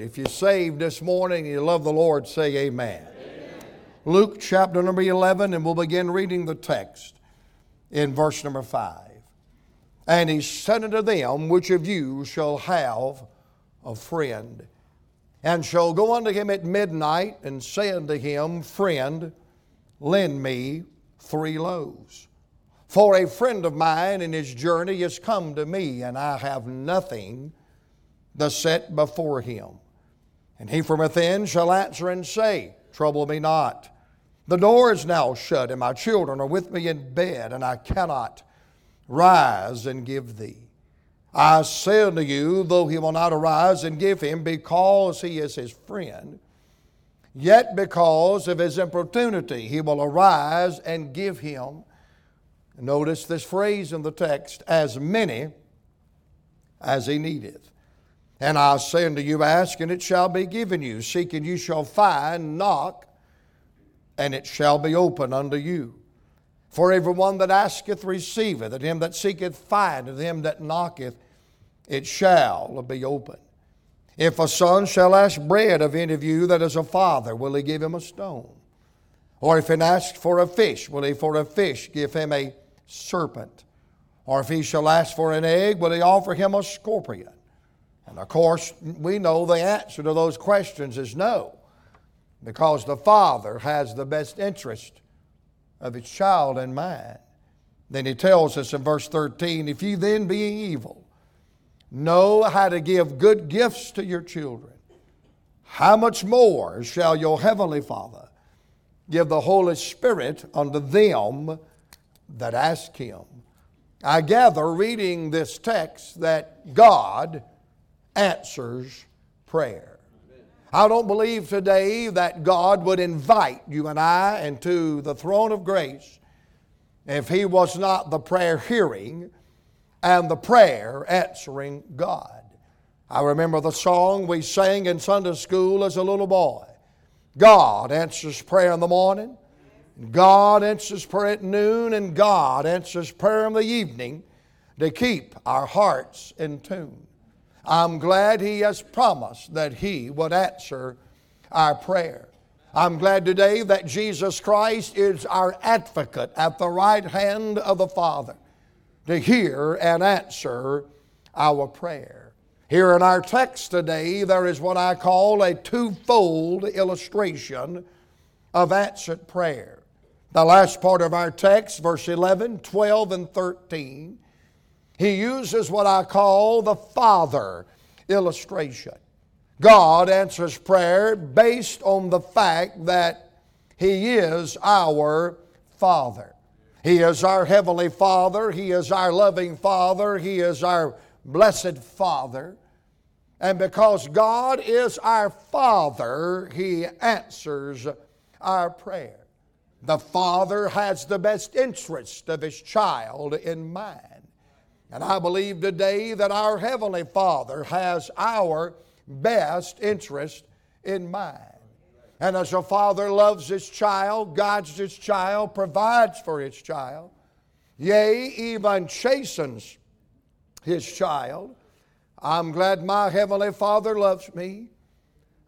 If you're saved this morning and you love the Lord, say amen. amen. Luke chapter number 11, and we'll begin reading the text in verse number 5. And he said unto them, Which of you shall have a friend? And shall go unto him at midnight and say unto him, Friend, lend me three loaves. For a friend of mine in his journey is come to me, and I have nothing to set before him. And he from within shall answer and say, Trouble me not. The door is now shut, and my children are with me in bed, and I cannot rise and give thee. I say unto you, though he will not arise and give him because he is his friend, yet because of his importunity he will arise and give him. Notice this phrase in the text as many as he needeth. And I say unto you, ask, and it shall be given you. Seek, and you shall find. Knock, and it shall be open unto you. For everyone that asketh receiveth, and him that seeketh findeth, and him that knocketh it shall be open. If a son shall ask bread of any of you that is a father, will he give him a stone? Or if he ask for a fish, will he for a fish give him a serpent? Or if he shall ask for an egg, will he offer him a scorpion? And of course, we know the answer to those questions is no, because the Father has the best interest of his child in mind. Then he tells us in verse 13 if ye then, being evil, know how to give good gifts to your children, how much more shall your heavenly Father give the Holy Spirit unto them that ask him? I gather, reading this text, that God answers prayer. I don't believe today that God would invite you and I into the throne of grace if He was not the prayer hearing and the prayer answering God. I remember the song we sang in Sunday school as a little boy God answers prayer in the morning, God answers prayer at noon, and God answers prayer in the evening to keep our hearts in tune. I'm glad He has promised that He would answer our prayer. I'm glad today that Jesus Christ is our advocate at the right hand of the Father to hear and answer our prayer. Here in our text today, there is what I call a twofold illustration of answered prayer. The last part of our text, verse 11, 12, and 13, he uses what I call the Father illustration. God answers prayer based on the fact that He is our Father. He is our Heavenly Father. He is our loving Father. He is our blessed Father. And because God is our Father, He answers our prayer. The Father has the best interest of His child in mind. And I believe today that our Heavenly Father has our best interest in mind. And as a father loves his child, guides his child, provides for his child, yea, even chastens his child, I'm glad my Heavenly Father loves me.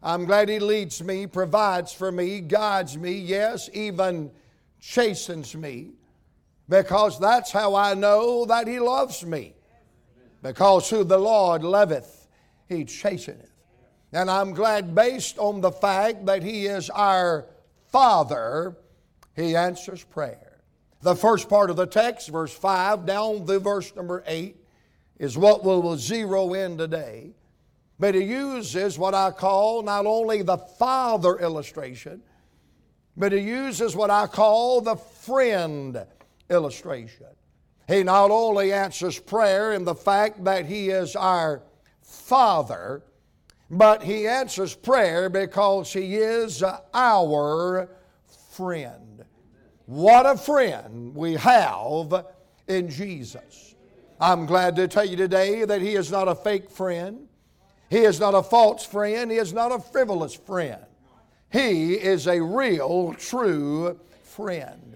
I'm glad He leads me, provides for me, guides me, yes, even chastens me because that's how I know that He loves me. Because who the Lord loveth, He chasteneth. And I'm glad, based on the fact that He is our Father, He answers prayer. The first part of the text, verse 5 down to verse number 8, is what we will zero in today. But He uses what I call not only the Father illustration, but He uses what I call the friend illustration. He not only answers prayer in the fact that He is our Father, but He answers prayer because He is our friend. What a friend we have in Jesus. I'm glad to tell you today that He is not a fake friend. He is not a false friend. He is not a frivolous friend. He is a real, true friend.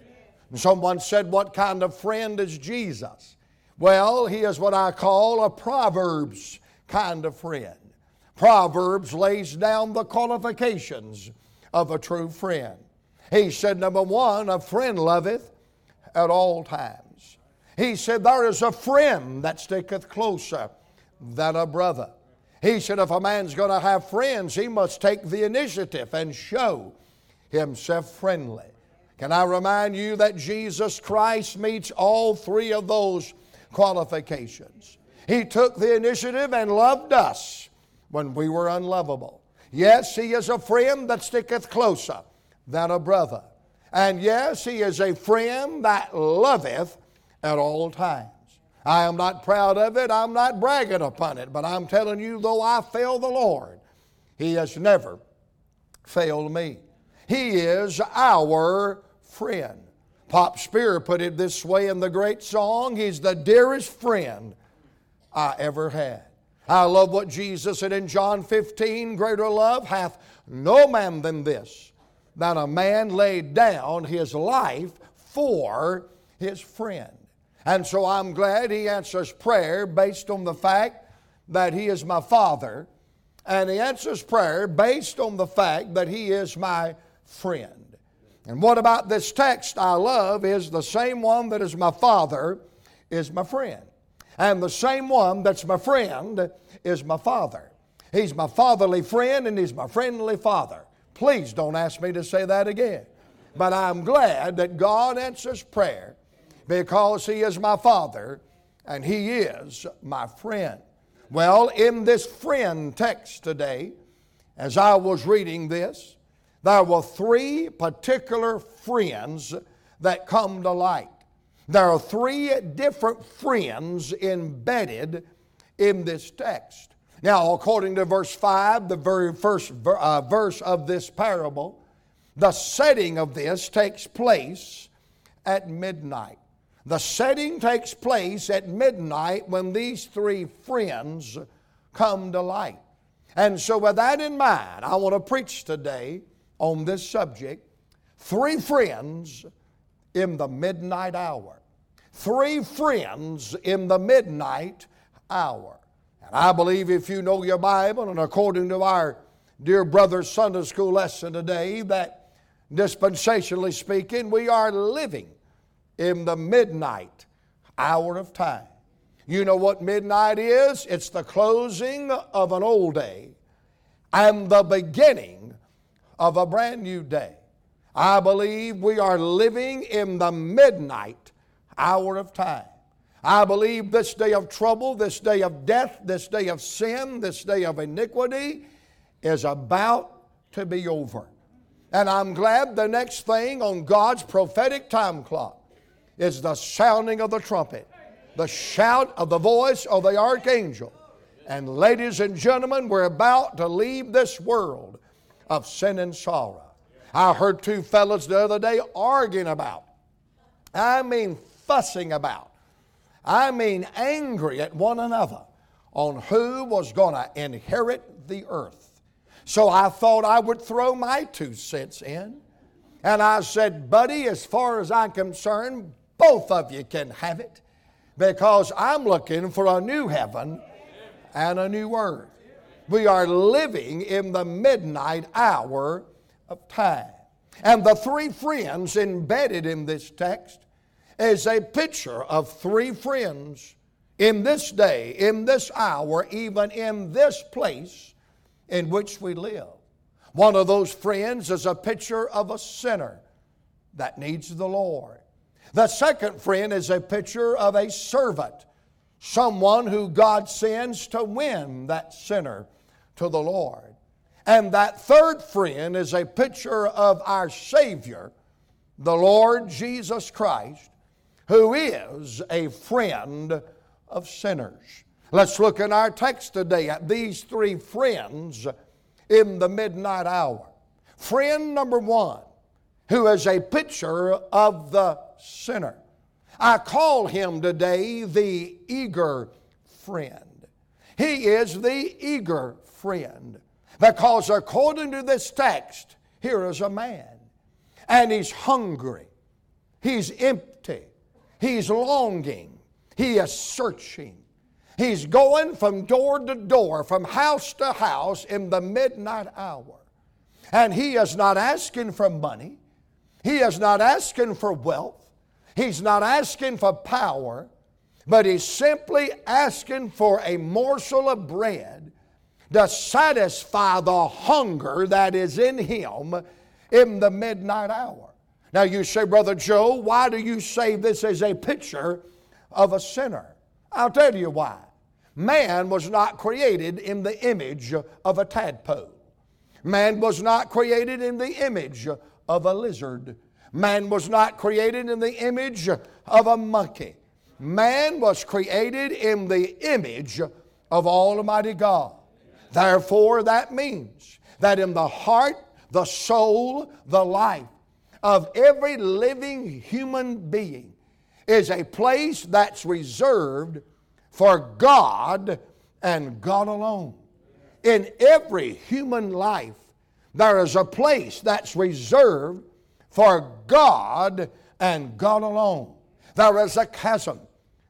Someone said, What kind of friend is Jesus? Well, he is what I call a Proverbs kind of friend. Proverbs lays down the qualifications of a true friend. He said, number one, a friend loveth at all times. He said, There is a friend that sticketh closer than a brother. He said, If a man's going to have friends, he must take the initiative and show himself friendly. Can I remind you that Jesus Christ meets all three of those qualifications? He took the initiative and loved us when we were unlovable. Yes, He is a friend that sticketh closer than a brother. And yes, He is a friend that loveth at all times. I am not proud of it, I'm not bragging upon it, but I'm telling you, though I fail the Lord, He has never failed me. He is our friend. Pop Spear put it this way in the great song He's the dearest friend I ever had. I love what Jesus said in John 15 Greater love hath no man than this, that a man laid down his life for his friend. And so I'm glad he answers prayer based on the fact that he is my father, and he answers prayer based on the fact that he is my friend. And what about this text I love is the same one that is my father is my friend. And the same one that's my friend is my father. He's my fatherly friend and he's my friendly father. Please don't ask me to say that again. But I'm glad that God answers prayer because he is my father and he is my friend. Well, in this friend text today, as I was reading this, there were three particular friends that come to light. There are three different friends embedded in this text. Now, according to verse 5, the very first uh, verse of this parable, the setting of this takes place at midnight. The setting takes place at midnight when these three friends come to light. And so, with that in mind, I want to preach today on this subject three friends in the midnight hour. Three friends in the midnight hour. And I believe if you know your Bible, and according to our dear brother's Sunday school lesson today, that dispensationally speaking, we are living in the midnight hour of time. You know what midnight is? It's the closing of an old day and the beginning of a brand new day. I believe we are living in the midnight hour of time. I believe this day of trouble, this day of death, this day of sin, this day of iniquity is about to be over. And I'm glad the next thing on God's prophetic time clock is the sounding of the trumpet, the shout of the voice of the archangel. And ladies and gentlemen, we're about to leave this world of sin and sorrow. I heard two fellows the other day arguing about, I mean, fussing about, I mean, angry at one another on who was going to inherit the earth. So I thought I would throw my two cents in. And I said, Buddy, as far as I'm concerned, both of you can have it because I'm looking for a new heaven and a new earth. We are living in the midnight hour of time. And the three friends embedded in this text is a picture of three friends in this day, in this hour, even in this place in which we live. One of those friends is a picture of a sinner that needs the Lord. The second friend is a picture of a servant, someone who God sends to win that sinner to the Lord. And that third friend is a picture of our Savior, the Lord Jesus Christ, who is a friend of sinners. Let's look in our text today at these three friends in the midnight hour. Friend number one, who is a picture of the sinner. I call him today the eager friend. He is the eager friend. Because according to this text, here is a man, and he's hungry, he's empty, he's longing, he is searching. He's going from door to door, from house to house in the midnight hour. And he is not asking for money. He is not asking for wealth. He's not asking for power, but he's simply asking for a morsel of bread to satisfy the hunger that is in him in the midnight hour. Now you say, Brother Joe, why do you say this is a picture of a sinner? I'll tell you why. Man was not created in the image of a tadpole. Man was not created in the image of a lizard. Man was not created in the image of a monkey. Man was created in the image of Almighty God. Therefore, that means that in the heart, the soul, the life of every living human being is a place that's reserved for God and God alone. In every human life, there is a place that's reserved for God and God alone. There is a chasm,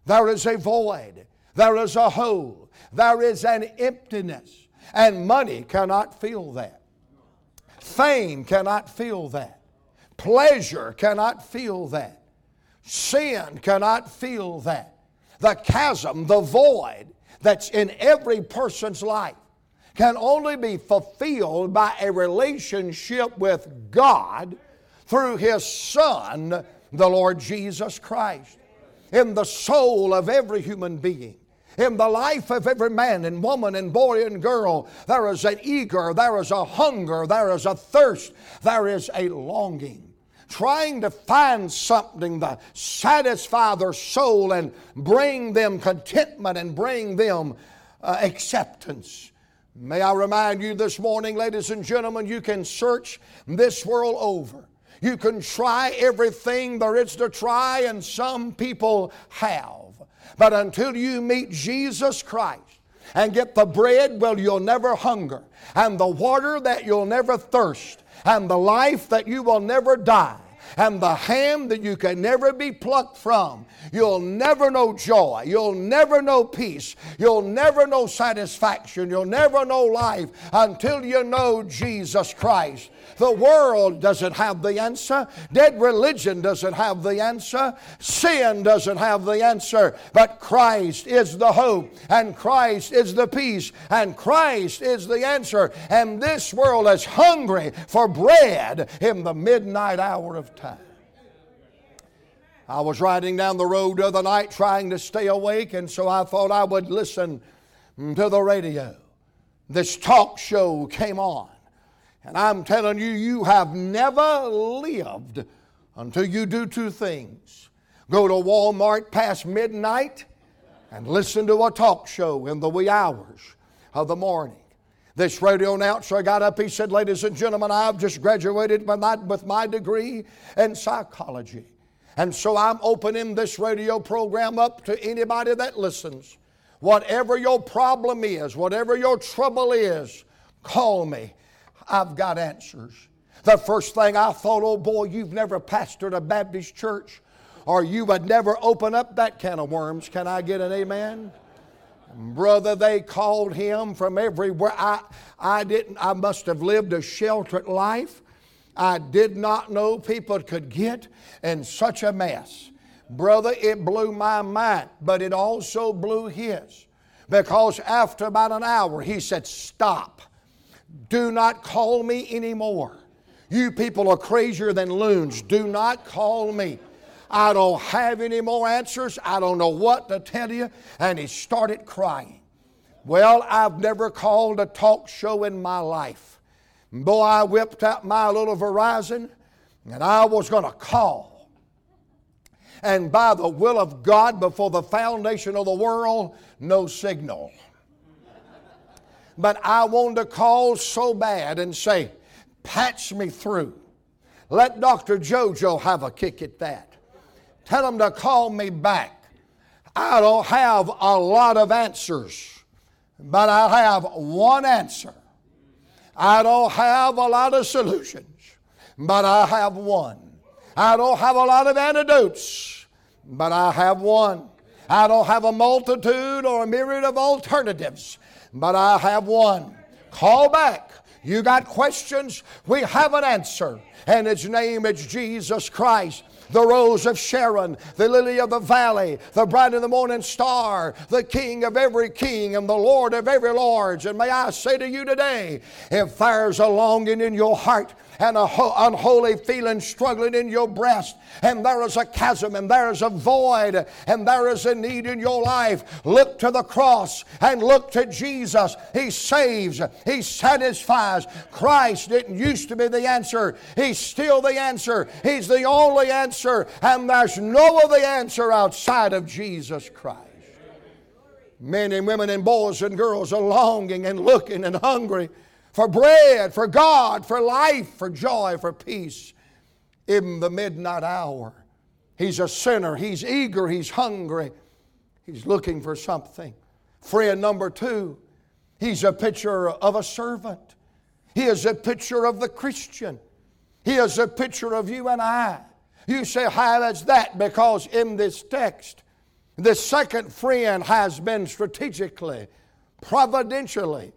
there is a void, there is a hole, there is an emptiness, and money cannot fill that. Fame cannot fill that. Pleasure cannot fill that. Sin cannot fill that. The chasm, the void that's in every person's life can only be fulfilled by a relationship with God through His Son, the Lord Jesus Christ. In the soul of every human being, in the life of every man and woman and boy and girl, there is an eager, there is a hunger, there is a thirst, there is a longing. Trying to find something to satisfy their soul and bring them contentment and bring them uh, acceptance. May I remind you this morning, ladies and gentlemen, you can search this world over. You can try everything there is to try, and some people have. But until you meet Jesus Christ and get the bread, well, you'll never hunger, and the water that you'll never thirst, and the life that you will never die and the ham that you can never be plucked from. You'll never know joy. You'll never know peace. You'll never know satisfaction. You'll never know life until you know Jesus Christ. The world doesn't have the answer. Dead religion doesn't have the answer. Sin doesn't have the answer. But Christ is the hope, and Christ is the peace, and Christ is the answer. And this world is hungry for bread in the midnight hour of time. I was riding down the road the other night trying to stay awake, and so I thought I would listen to the radio. This talk show came on. And I'm telling you, you have never lived until you do two things go to Walmart past midnight and listen to a talk show in the wee hours of the morning. This radio announcer got up, he said, Ladies and gentlemen, I've just graduated with my, degree in psychology. And so I'm opening this radio program up to anybody that listens. Whatever your problem is, whatever your trouble is, call me I've got answers. The first thing I thought, oh boy, you've never pastored a Baptist church, or you would never open up that can of worms. Can I get an amen? Brother, they called him from everywhere. I, I didn't, I must have lived a sheltered life. I did not know people could get in such a mess. Brother, it blew my mind, but it also blew his. Because after about an hour, he said, Stop. Do not call me anymore. You people are crazier than loons. Do not call me. I don't have any more answers. I don't know what to tell you. And he started crying. Well, I've never called a talk show in my life. Boy, I whipped out my little Verizon and I was going to call. And by the will of God, before the foundation of the world, no signal. But I want to call so bad and say, patch me through. Let Dr. Jojo have a kick at that. Tell him to call me back. I don't have a lot of answers, but I have one answer. I don't have a lot of solutions, but I have one. I don't have a lot of antidotes, but I have one. I don't have a multitude or a myriad of alternatives, but I have one. Call back. You got questions? We have an answer, and His name is Jesus Christ the rose of Sharon, the lily of the valley, the bright of the morning star, the king of every king and the lord of every lord. And may I say to you today, if there's a longing in your heart and a ho- unholy feeling struggling in your breast, and there is a chasm, and there is a void, and there is a need in your life, look to the cross and look to Jesus. He saves, He satisfies. Christ didn't used to be the answer, He's still the answer. He's the only answer, and there's no other answer outside of Jesus Christ. Men and women and boys and girls are longing and looking and hungry for bread, for God, for life, for joy, for peace in the midnight hour. He's a sinner. He's eager. He's hungry. He's looking for something. Friend number two, he's a picture of a servant. He is a picture of the Christian. He is a picture of you and I. You say, how is that? Because in this text, the second friend has been strategically, providentially,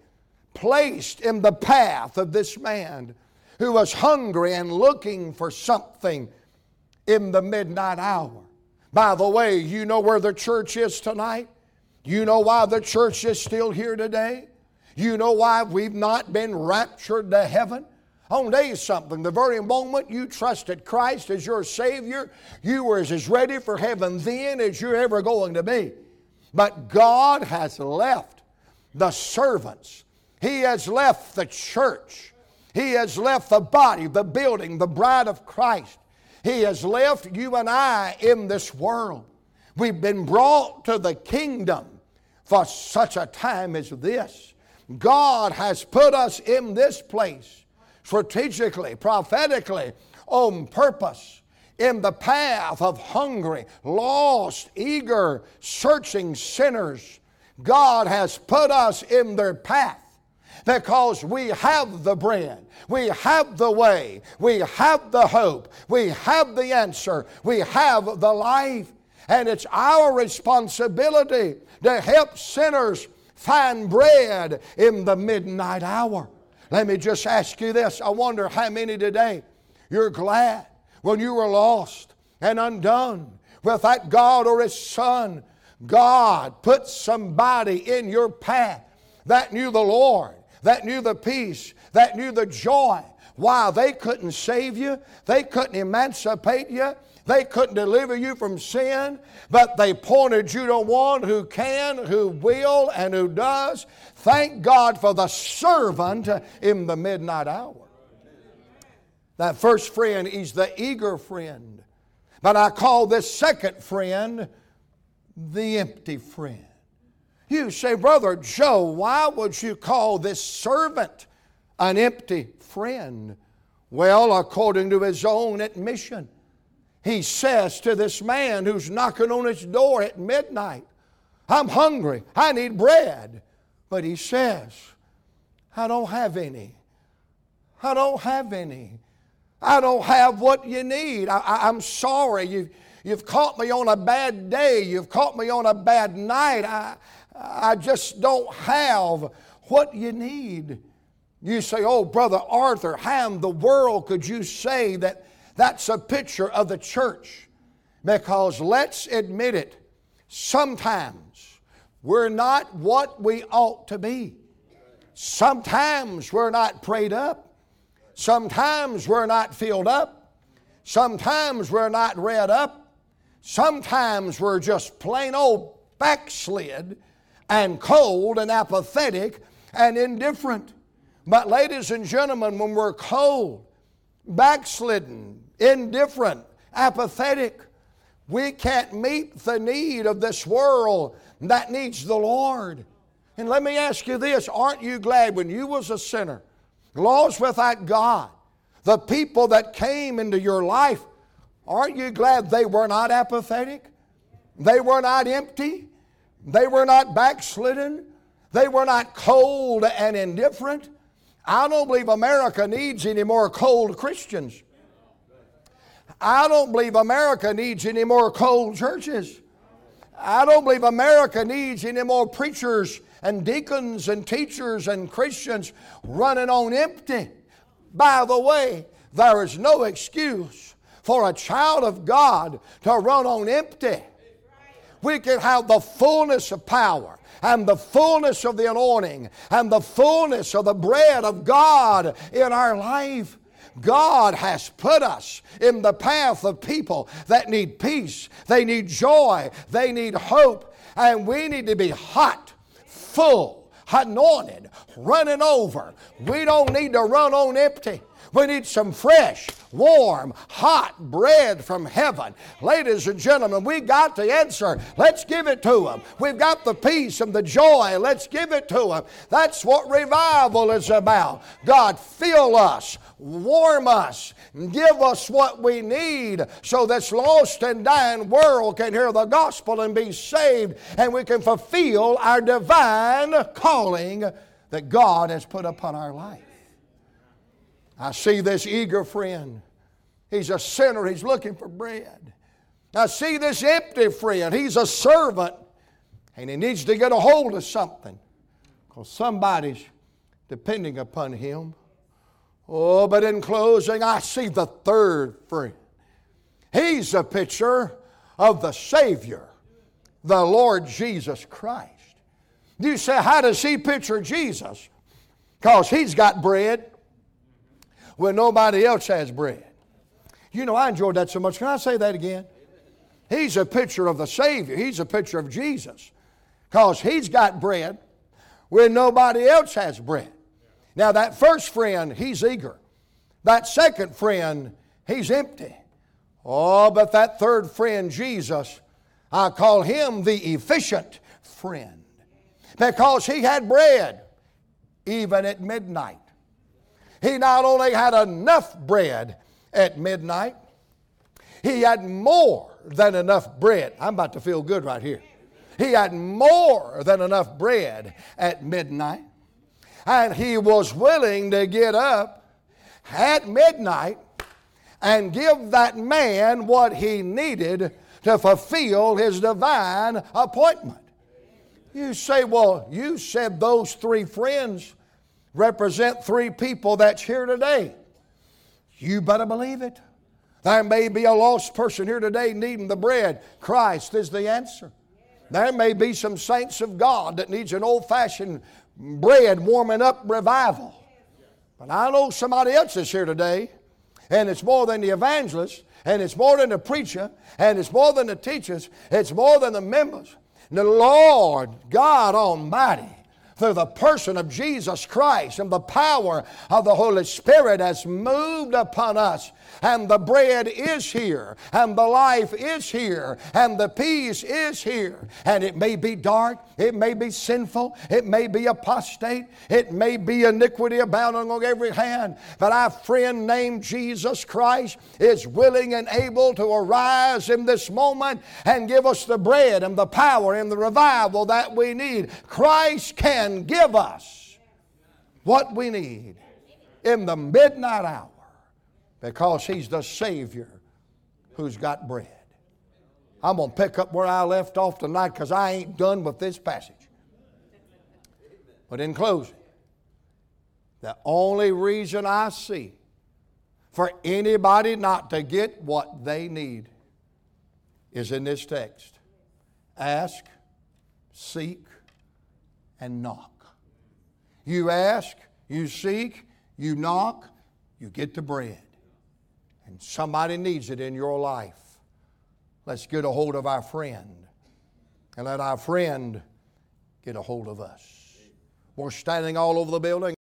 placed in the path of this man who was hungry and looking for something in the midnight hour. By the way, you know where the church is tonight? You know why the church is still here today? You know why we've not been raptured to heaven? I want to tell you something. The very moment you trusted Christ as your Savior, you were as ready for heaven then as you're ever going to be. But God has left the servants he has left the church. He has left the body, the building, the bride of Christ. He has left you and I in this world. We've been brought to the kingdom for such a time as this. God has put us in this place strategically, prophetically, on purpose, in the path of hungry, lost, eager, searching sinners. God has put us in their path because we have the bread, we have the way, we have the hope, we have the answer, we have the life. And it's our responsibility to help sinners find bread in the midnight hour. Let me just ask you this. I wonder how many today you're glad when you were lost and undone without God or His Son. God put somebody in your path that knew the Lord that knew the peace, that knew the joy. Why? They couldn't save you, they couldn't emancipate you, they couldn't deliver you from sin, but they pointed you to one who can, who will, and who does. Thank God for the servant in the midnight hour. That first friend is the eager friend. But I call this second friend the empty friend. You say, Brother Joe, why would you call this servant an empty friend? Well, according to his own admission, he says to this man who's knocking on his door at midnight, I'm hungry, I need bread. But he says, I don't have any. I don't have any. I don't have what you need. I, am sorry. You, you've caught me on a bad day. You've caught me on a bad night. I, I just don't have what you need. You say, Oh, Brother Arthur, how in the world could you say that that's a picture of the church? Because let's admit it, sometimes we're not what we ought to be. Sometimes we're not prayed up. Sometimes we're not filled up. Sometimes we're not read up. Sometimes we're just plain old backslid and cold and apathetic and indifferent. But, ladies and gentlemen, when we're cold, backslidden, indifferent, apathetic, we can't meet the need of this world that needs the Lord. And let me ask you this aren't you glad when you was a sinner, lost without God, the people that came into your life, aren't you glad they were not apathetic? They were not empty. They were not backslidden. They were not cold and indifferent. I don't believe America needs any more cold Christians. I don't believe America needs any more cold churches. I don't believe America needs any more preachers and deacons and teachers and Christians running on empty. By the way, there is no excuse for a child of God to run on empty. We can have the fullness of power and the fullness of the anointing and the fullness of the bread of God in our life. God has put us in the path of people that need peace, they need joy, they need hope, and we need to be hot, full, anointed, running over. We don't need to run on empty. We need some fresh, warm, hot bread from heaven. Ladies and gentlemen, we got the answer. Let's give it to them. We've got the peace and the joy. Let's give it to them. That's what revival is about. God, fill us, warm us, give us what we need so this lost and dying world can hear the gospel and be saved and we can fulfill our divine calling that God has put upon our life. I see this eager friend. He's a sinner, he's looking for bread. I see this empty friend, he's a servant, and he needs to get a hold of something because somebody's depending upon him. Oh, but in closing, I see the third friend. He's a picture of the Savior, the Lord Jesus Christ. You say, how does he picture Jesus? Because he's got bread when nobody else has bread. You know, I enjoyed that so much. Can I say that again? He's a picture of the Savior, he's a picture of Jesus because he's got bread when nobody else has bread. Now, that first friend, he's eager. That second friend, he's empty. Oh, but that third friend, Jesus, I call him the efficient friend because he had bread even at midnight. He not only had enough bread at midnight, he had more than enough bread. I'm about to feel good right here. He had more than enough bread at midnight, and he was willing to get up at midnight and give that man what he needed to fulfill his divine appointment. You say, well, you said those three friends represent three people that's here today. You better believe it. There may be a lost person here today needing the bread. Christ is the answer. There may be some saints of God that needs an old-fashioned bread warming up revival. But I know somebody else is here today, and it's more than the evangelist, and it's more than the preacher, and it's more than the teachers, it's more than the members. The Lord God Almighty through the person of Jesus Christ and the power of the Holy Spirit has moved upon us and the bread is here, and the life is here, and the peace is here. And it may be dark, it may be sinful, it may be apostate, it may be iniquity abounding on every hand, but our friend named Jesus Christ is willing and able to arise in this moment and give us the bread and the power and the revival that we need. Christ can give us what we need in the midnight hour because He's the Savior who's got bread. I'm going to pick up where I left off tonight because I ain't done with this passage. But in closing, the only reason I see for anybody not to get what they need is in this text ask, seek, and knock. You ask, you seek, you knock, you get the bread and somebody needs it in your life, let's get a hold of our friend and let our friend get a hold of us. We're standing all over the building.